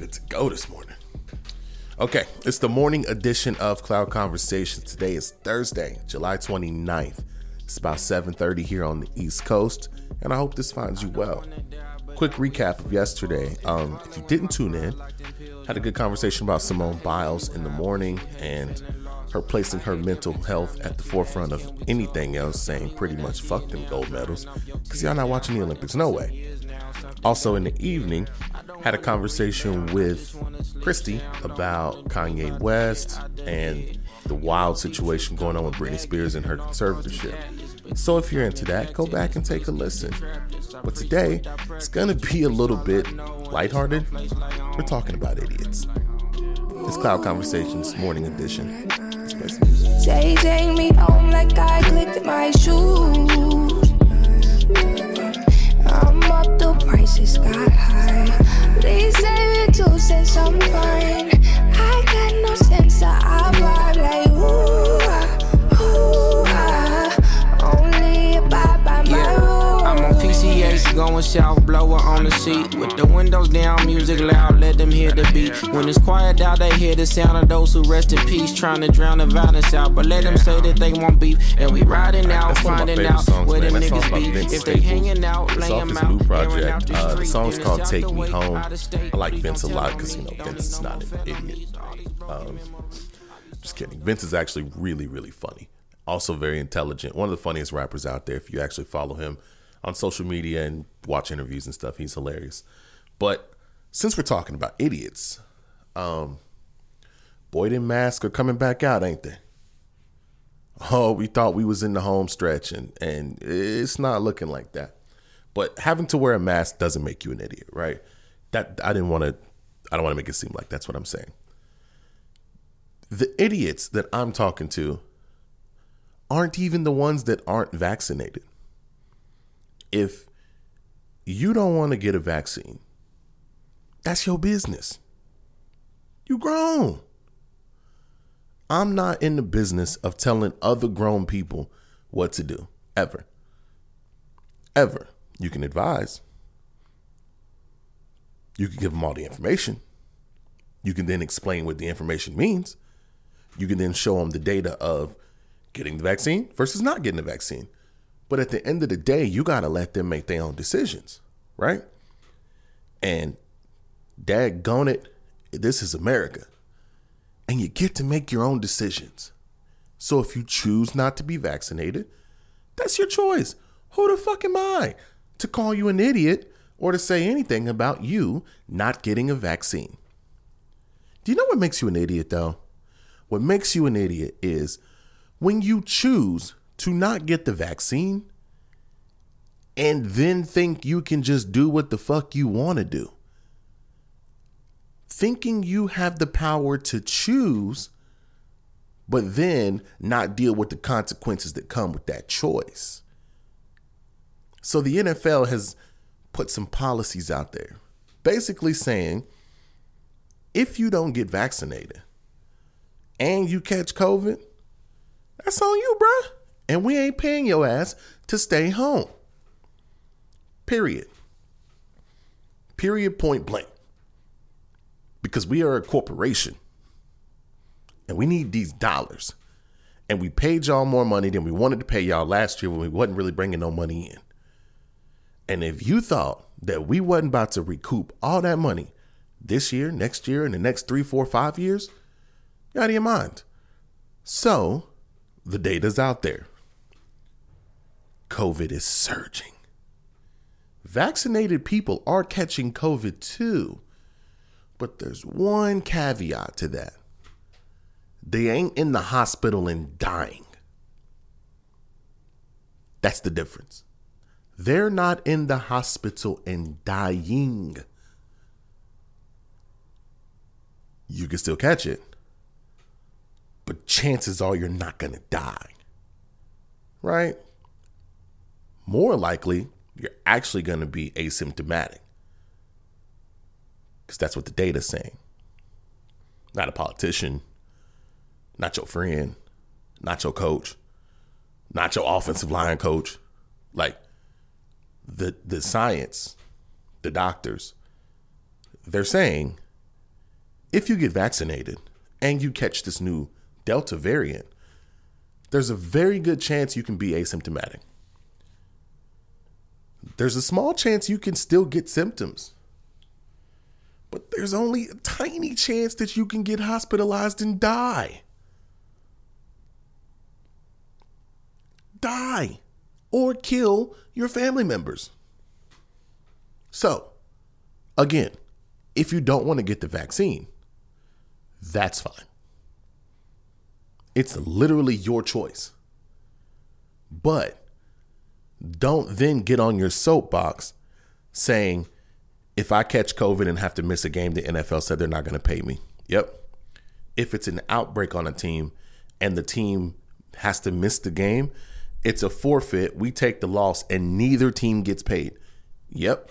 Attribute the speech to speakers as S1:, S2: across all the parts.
S1: good to go this morning. Okay, it's the morning edition of Cloud Conversations. Today is Thursday, July 29th. It's about 7:30 here on the East Coast, and I hope this finds you well. Quick recap of yesterday. Um, if you didn't tune in, had a good conversation about Simone Biles in the morning and her placing her mental health at the forefront of anything else, saying pretty much fuck them gold medals, because y'all not watching the Olympics, no way. Also in the evening, had a conversation with Christy about Kanye West and the wild situation going on with Britney Spears and her conservatorship. So if you're into that, go back and take a listen. But today, it's gonna be a little bit lighthearted. We're talking about idiots. It's Cloud Conversations Morning Edition.
S2: Take me home like I clicked my shoes.
S3: It's quiet out, they hear the sound of those who rest in peace. Trying to drown the violence out, but let them say that they want beef. And we riding out,
S1: That's
S3: finding out
S1: songs,
S3: where
S1: man.
S3: them
S1: That
S3: niggas
S1: about
S3: be.
S1: Vince
S3: If they hanging out,
S1: It's off his new project. Uh, the song's called Take Me Home. I like Vince a lot because, you know, Vince is not an idiot. Um, just kidding. Vince is actually really, really funny. Also very intelligent. One of the funniest rappers out there. If you actually follow him on social media and watch interviews and stuff, he's hilarious. But since we're talking about idiots, um, Boyd and Mask are coming back out, ain't they? Oh, we thought we was in the home stretch, and and it's not looking like that. But having to wear a mask doesn't make you an idiot, right? That I didn't want to. I don't want to make it seem like that's what I'm saying the idiots that I'm talking to aren't even the ones that aren't vaccinated. If you don't want to get a vaccine, that's your business. You grown. I'm not in the business of telling other grown people what to do, ever. Ever. You can advise. You can give them all the information. You can then explain what the information means you can then show them the data of getting the vaccine versus not getting the vaccine. But at the end of the day, you got to let them make their own decisions, right? And daggone it, this is America. And you get to make your own decisions. So if you choose not to be vaccinated, that's your choice. Who the fuck am I to call you an idiot or to say anything about you not getting a vaccine? Do you know what makes you an idiot though? What makes you an idiot is when you choose to not get the vaccine and then think you can just do what the fuck you want to do. Thinking you have the power to choose, but then not deal with the consequences that come with that choice. So the NFL has put some policies out there basically saying if you don't get vaccinated, and you catch COVID, that's on you, bruh. And we ain't paying your ass to stay home. Period. Period, point blank. Because we are a corporation and we need these dollars. And we paid y'all more money than we wanted to pay y'all last year when we wasn't really bringing no money in. And if you thought that we wasn't about to recoup all that money this year, next year, and the next three, four, five years, you're out of your mind. So, the data's out there. COVID is surging. Vaccinated people are catching COVID too. But there's one caveat to that they ain't in the hospital and dying. That's the difference. They're not in the hospital and dying. You can still catch it, but chances are you're not going to die. Right? More likely, you're actually going to be asymptomatic. That's what the data's saying. Not a politician, not your friend, not your coach, not your offensive line coach. Like the the science, the doctors, they're saying if you get vaccinated and you catch this new Delta variant, there's a very good chance you can be asymptomatic. There's a small chance you can still get symptoms. There's only a tiny chance that you can get hospitalized and die. Die or kill your family members. So, again, if you don't want to get the vaccine, that's fine. It's literally your choice. But don't then get on your soapbox saying, if I catch COVID and have to miss a game, the NFL said they're not going to pay me. Yep. If it's an outbreak on a team and the team has to miss the game, it's a forfeit. We take the loss and neither team gets paid. Yep.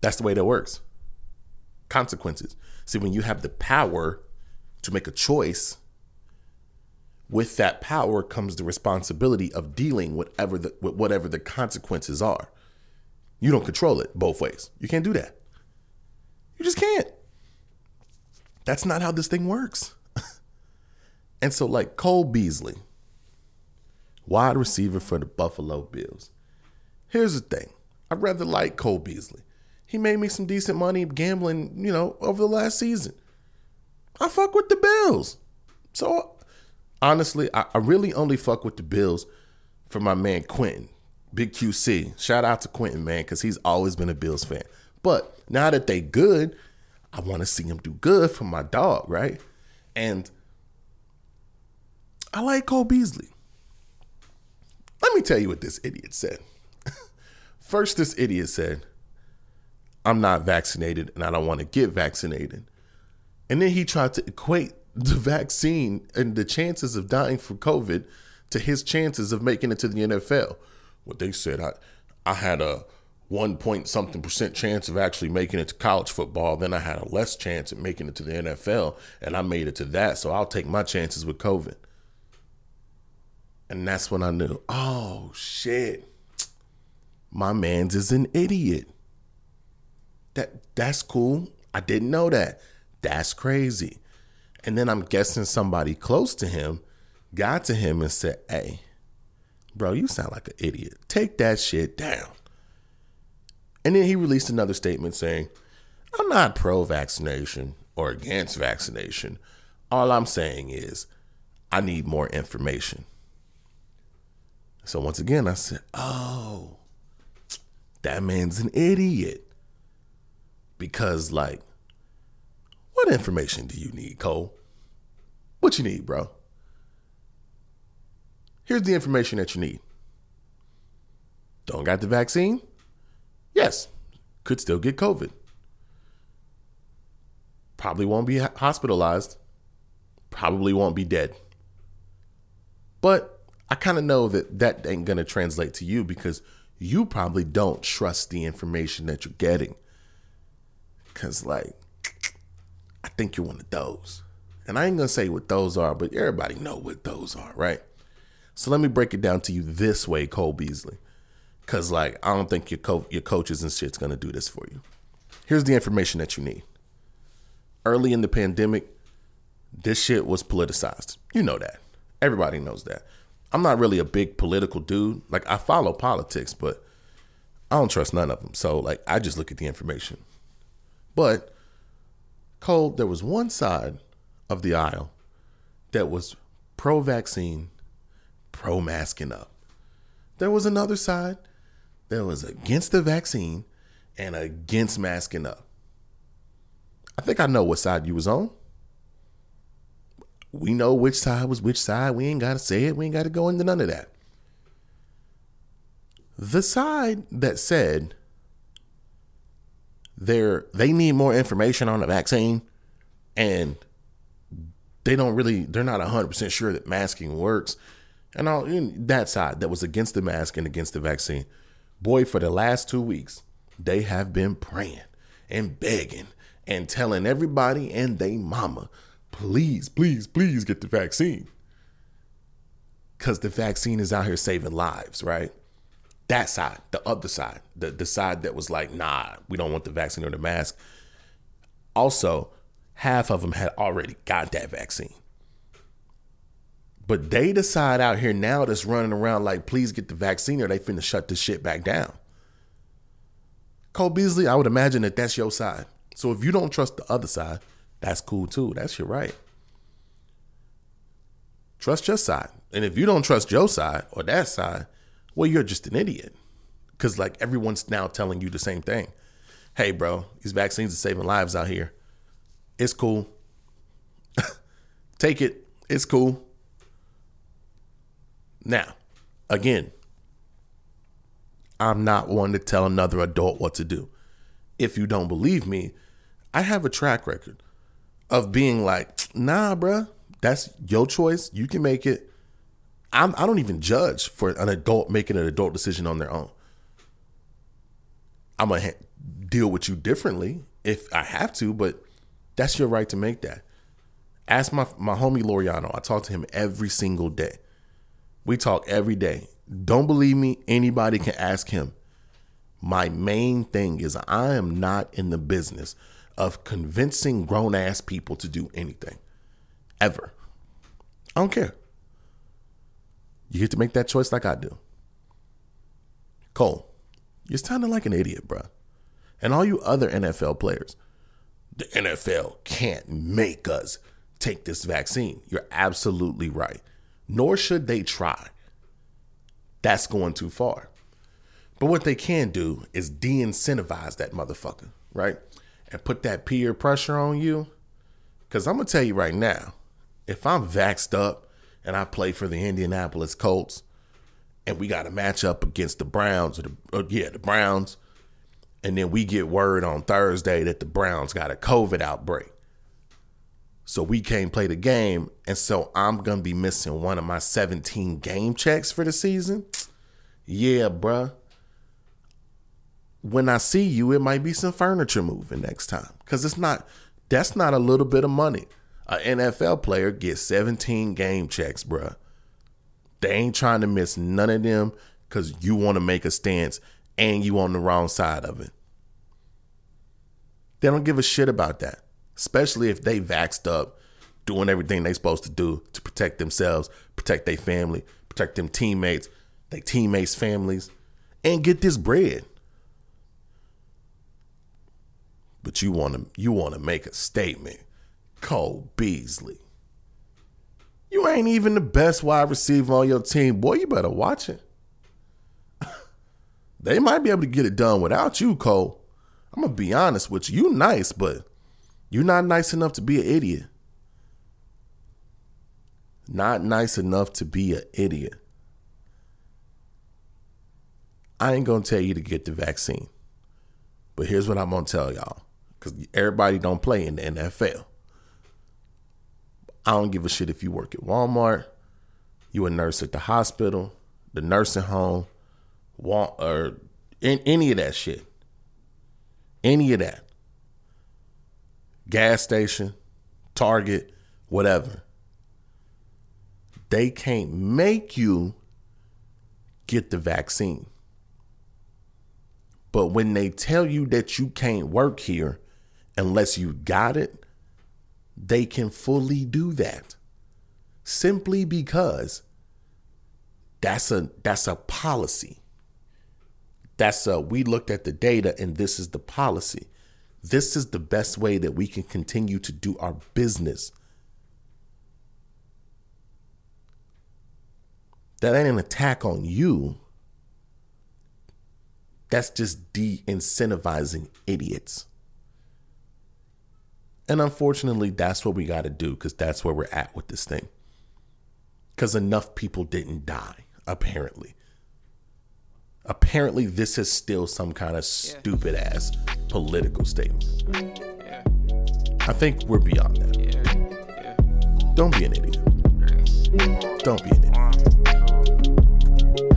S1: That's the way that works. Consequences. See, when you have the power to make a choice, with that power comes the responsibility of dealing whatever the, with whatever the consequences are. You don't control it both ways. You can't do that. You just can't. That's not how this thing works. and so, like Cole Beasley, wide receiver for the Buffalo Bills. Here's the thing I'd rather like Cole Beasley. He made me some decent money gambling, you know, over the last season. I fuck with the Bills. So honestly, I, I really only fuck with the Bills for my man Quentin, Big QC. Shout out to Quentin, man, because he's always been a Bills fan. But now that they good, I want to see him do good for my dog, right? And I like Cole Beasley. Let me tell you what this idiot said. First, this idiot said, I'm not vaccinated and I don't want to get vaccinated. And then he tried to equate the vaccine and the chances of dying from COVID to his chances of making it to the NFL. What they said, I, I had a one point something percent chance of actually making it to college football. Then I had a less chance of making it to the NFL, and I made it to that. So I'll take my chances with COVID. And that's when I knew, oh shit, my man's is an idiot. That that's cool. I didn't know that. That's crazy. And then I'm guessing somebody close to him got to him and said, Hey, bro, you sound like an idiot. Take that shit down. And then he released another statement saying, I'm not pro vaccination or against vaccination. All I'm saying is, I need more information. So once again, I said, Oh, that man's an idiot. Because, like, what information do you need, Cole? What you need, bro? Here's the information that you need. Don't got the vaccine? Yes, could still get COVID. Probably won't be hospitalized. Probably won't be dead. But I kind of know that that ain't going to translate to you because you probably don't trust the information that you're getting. Because, like, I think you're one of those. And I ain't gonna say what those are, but everybody know what those are, right? So let me break it down to you this way, Cole Beasley. Cause like I don't think your co- your coaches and shit's gonna do this for you. Here's the information that you need. Early in the pandemic, this shit was politicized. You know that. Everybody knows that. I'm not really a big political dude. Like I follow politics, but I don't trust none of them. So like I just look at the information. But Cole, there was one side of the aisle that was pro vaccine, pro masking up. There was another side that was against the vaccine and against masking up. I think I know what side you was on. We know which side was which side. We ain't got to say it. We ain't got to go into none of that. The side that said they're they need more information on the vaccine and they don't really they're not 100% sure that masking works and all that side that was against the mask and against the vaccine. Boy for the last two weeks they have been praying and begging and telling everybody and they mama please please please get the vaccine. Because the vaccine is out here saving lives right? That side the other side the, the side that was like nah we don't want the vaccine or the mask. Also half of them had already got that vaccine. But they decide out here now that's running around like, please get the vaccine or they finna shut this shit back down. Cole Beasley, I would imagine that that's your side. So if you don't trust the other side, that's cool too. That's your right. Trust your side. And if you don't trust your side or that side, well, you're just an idiot. Because like everyone's now telling you the same thing. Hey, bro, these vaccines are saving lives out here. It's cool. Take it. It's cool. Now, again, I'm not one to tell another adult what to do. If you don't believe me, I have a track record of being like, nah, bruh, that's your choice. You can make it. I'm, I don't even judge for an adult making an adult decision on their own. I'm going to deal with you differently if I have to, but that's your right to make that. Ask my, my homie Loriano. I talk to him every single day. We talk every day. Don't believe me? Anybody can ask him. My main thing is I am not in the business of convincing grown ass people to do anything. Ever. I don't care. You get to make that choice like I do. Cole, you're sounding like an idiot, bruh. And all you other NFL players, the NFL can't make us take this vaccine. You're absolutely right. Nor should they try. That's going too far. But what they can do is de incentivize that motherfucker, right? And put that peer pressure on you. Because I'm going to tell you right now if I'm vaxxed up and I play for the Indianapolis Colts and we got a match up against the Browns, or, the, or yeah, the Browns, and then we get word on Thursday that the Browns got a COVID outbreak. So we can't play the game. And so I'm going to be missing one of my 17 game checks for the season. Yeah, bruh. When I see you, it might be some furniture moving next time. Because it's not, that's not a little bit of money. An NFL player gets 17 game checks, bruh. They ain't trying to miss none of them because you want to make a stance and you on the wrong side of it. They don't give a shit about that especially if they vaxed up, doing everything they supposed to do to protect themselves, protect their family, protect them teammates, their teammates' families, and get this bread. But you want to you want to make a statement, Cole Beasley. You ain't even the best wide receiver on your team, boy. You better watch it. they might be able to get it done without you, Cole. I'm gonna be honest with you. You nice, but you're not nice enough to be an idiot. Not nice enough to be an idiot. I ain't gonna tell you to get the vaccine. But here's what I'm gonna tell y'all. Because everybody don't play in the NFL. I don't give a shit if you work at Walmart, you a nurse at the hospital, the nursing home, or any of that shit. Any of that gas station, Target, whatever. They can't make you get the vaccine. But when they tell you that you can't work here unless you got it, they can fully do that. Simply because that's a that's a policy. That's a we looked at the data and this is the policy. This is the best way that we can continue to do our business. That ain't an attack on you. That's just de incentivizing idiots. And unfortunately, that's what we got to do because that's where we're at with this thing. Because enough people didn't die, apparently apparently this is still some kind of stupid ass political statement. Yeah. I think we're beyond that. Yeah. Yeah. Don't be an idiot. Don't be an idiot.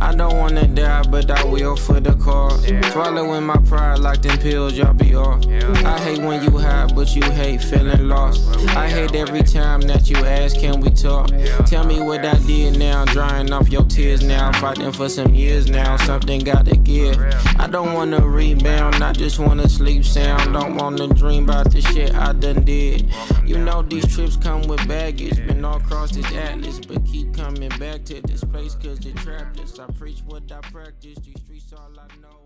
S3: I don't wanna die, but I will for the cause. Swallowing my pride like them pills, y'all be off. I hate when you high, but you hate feeling lost. I hate every time that you ask, can we talk? Tell me what I did now, drying off your tears now. Fighting for some years now, something gotta give. I don't wanna rebound, I just wanna sleep sound. Don't wanna dream about the shit I done did. You know these trips come with baggage, been all across this atlas, but keep coming back to this place cause it trapped us. I preach what I practice, these streets all I know.